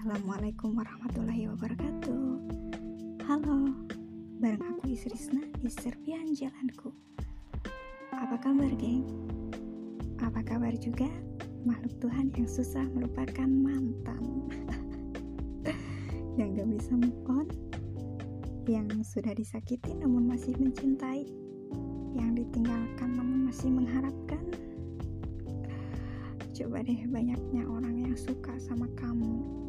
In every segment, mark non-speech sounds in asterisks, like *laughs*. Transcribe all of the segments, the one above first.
Assalamualaikum warahmatullahi wabarakatuh. Halo, bareng aku Isrisna di Serpian Jalanku. Apa kabar geng? Apa kabar juga makhluk Tuhan yang susah melupakan mantan? *laughs* Yang gak bisa move on? Yang sudah disakiti namun masih mencintai? Yang ditinggalkan namun masih mengharapkan? Coba deh banyaknya orang yang suka sama kamu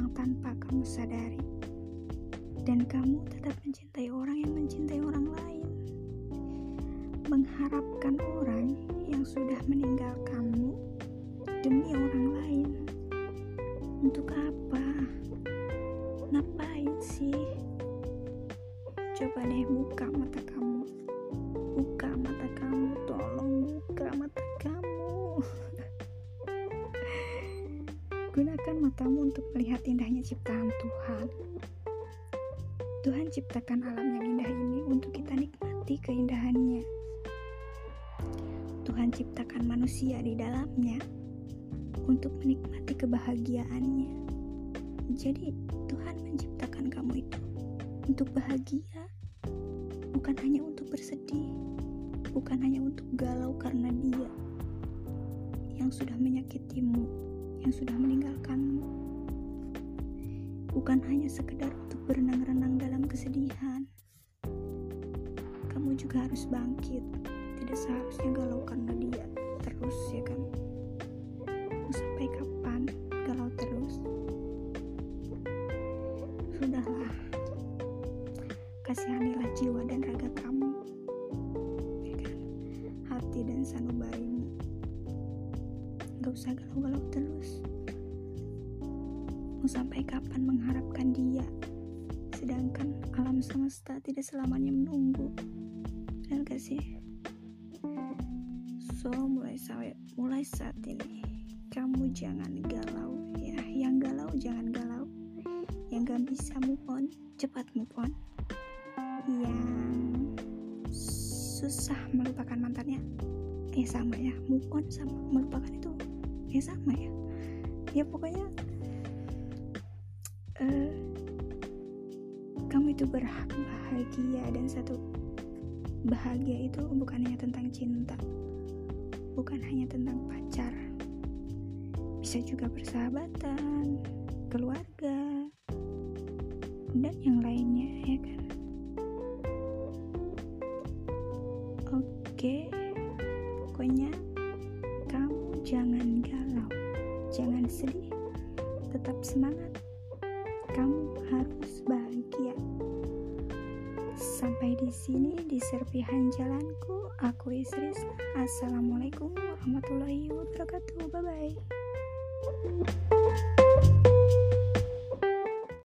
yang tanpa kamu sadari. Dan kamu tetap mencintai orang yang mencintai orang lain. Mengharapkan orang yang sudah meninggal kamu demi orang lain. Untuk apa? Ngapain sih? Coba deh buka mata Gunakan matamu untuk melihat indahnya ciptaan Tuhan. Tuhan ciptakan alam yang indah ini untuk kita nikmati keindahannya. Tuhan ciptakan manusia di dalamnya untuk menikmati kebahagiaannya. Jadi, Tuhan menciptakan kamu itu untuk bahagia, bukan hanya untuk bersedih, bukan hanya untuk galau karena dia yang sudah menyakitimu yang sudah meninggalkanmu. Bukan hanya sekedar untuk berenang-renang dalam kesedihan. Kamu juga harus bangkit. Tidak seharusnya galau karena dia terus ya kan. Mau sampai kapan galau terus? Sudahlah. Kasihanilah jiwa dan raga kamu. Ya kan? Hati dan sanubarimu gak usah galau-galau terus. Mau sampai kapan mengharapkan dia? Sedangkan alam semesta tidak selamanya menunggu. Benar gak sih? So mulai saat mulai saat ini kamu jangan galau ya. Yang galau jangan galau. Yang gak bisa move on cepat move on. Yang susah melupakan mantannya eh sama ya. Move on sama melupakan itu. Ya sama ya. Ya pokoknya uh, kamu itu berhak bahagia dan satu bahagia itu bukan hanya tentang cinta. Bukan hanya tentang pacar. Bisa juga persahabatan keluarga dan yang lainnya ya kan? Oke pokoknya Jangan galau, jangan sedih, tetap semangat. Kamu harus bahagia. Sampai di sini di serpihan jalanku, aku Isris. Assalamualaikum warahmatullahi wabarakatuh. Bye bye.